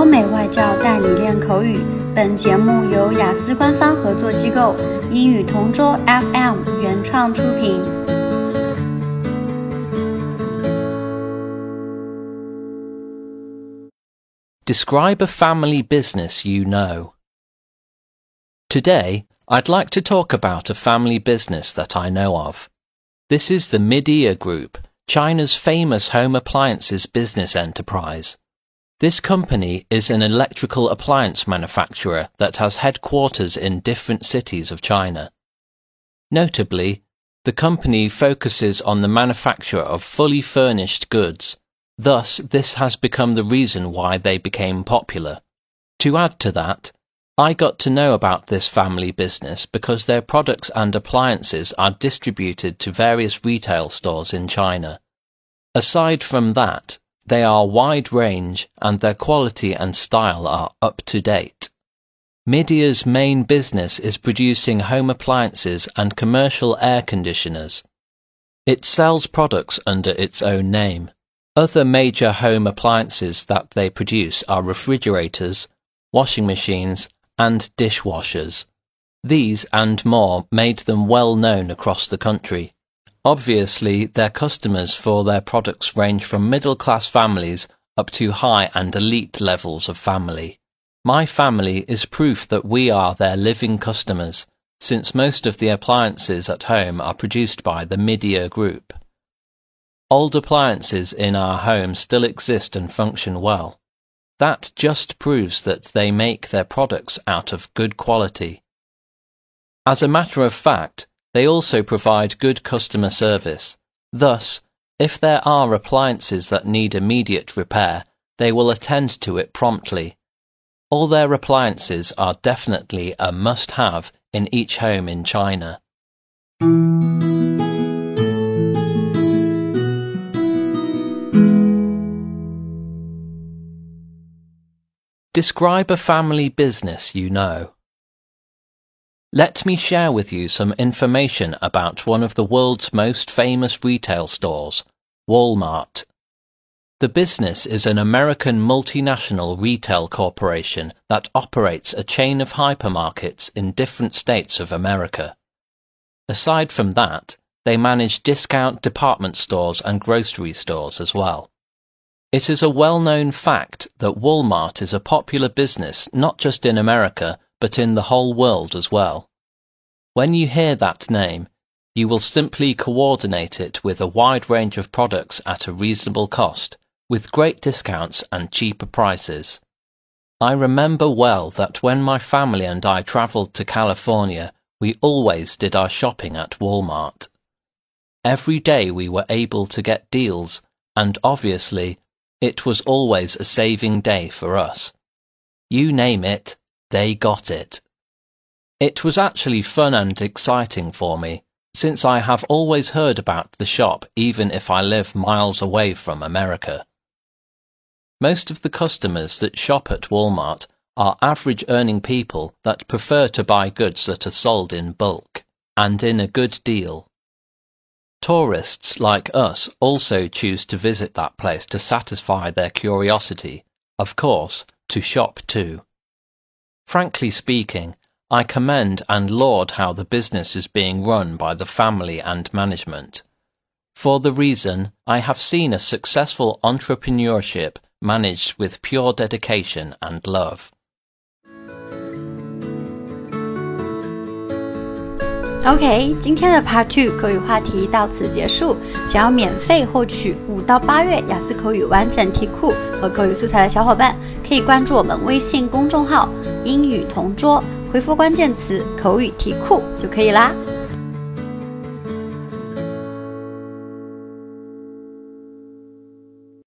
欧美外教带你练口语。本节目由雅思官方合作机构英语同桌 FM 原创出品。Describe a family business you know. Today, I'd like to talk about a family business that I know of. This is the Midea Group, China's famous home appliances business enterprise. This company is an electrical appliance manufacturer that has headquarters in different cities of China. Notably, the company focuses on the manufacture of fully furnished goods. Thus, this has become the reason why they became popular. To add to that, I got to know about this family business because their products and appliances are distributed to various retail stores in China. Aside from that, they are wide range and their quality and style are up to date. Midea's main business is producing home appliances and commercial air conditioners. It sells products under its own name. Other major home appliances that they produce are refrigerators, washing machines, and dishwashers. These and more made them well known across the country. Obviously, their customers for their products range from middle class families up to high and elite levels of family. My family is proof that we are their living customers, since most of the appliances at home are produced by the Midea Group. Old appliances in our home still exist and function well. That just proves that they make their products out of good quality. As a matter of fact, they also provide good customer service. Thus, if there are appliances that need immediate repair, they will attend to it promptly. All their appliances are definitely a must have in each home in China. Describe a family business you know. Let me share with you some information about one of the world's most famous retail stores, Walmart. The business is an American multinational retail corporation that operates a chain of hypermarkets in different states of America. Aside from that, they manage discount department stores and grocery stores as well. It is a well-known fact that Walmart is a popular business not just in America, but in the whole world as well. When you hear that name, you will simply coordinate it with a wide range of products at a reasonable cost, with great discounts and cheaper prices. I remember well that when my family and I travelled to California, we always did our shopping at Walmart. Every day we were able to get deals, and obviously it was always a saving day for us. You name it, they got it. It was actually fun and exciting for me, since I have always heard about the shop even if I live miles away from America. Most of the customers that shop at Walmart are average earning people that prefer to buy goods that are sold in bulk and in a good deal. Tourists like us also choose to visit that place to satisfy their curiosity, of course, to shop too. Frankly speaking, I commend and laud how the business is being run by the family and management. For the reason I have seen a successful entrepreneurship managed with pure dedication and love. OK，今天的 Part Two 口语话题到此结束。想要免费获取五到八月雅思口语完整题库和口语素材的小伙伴，可以关注我们微信公众号“英语同桌”，回复关键词“口语题库”就可以啦。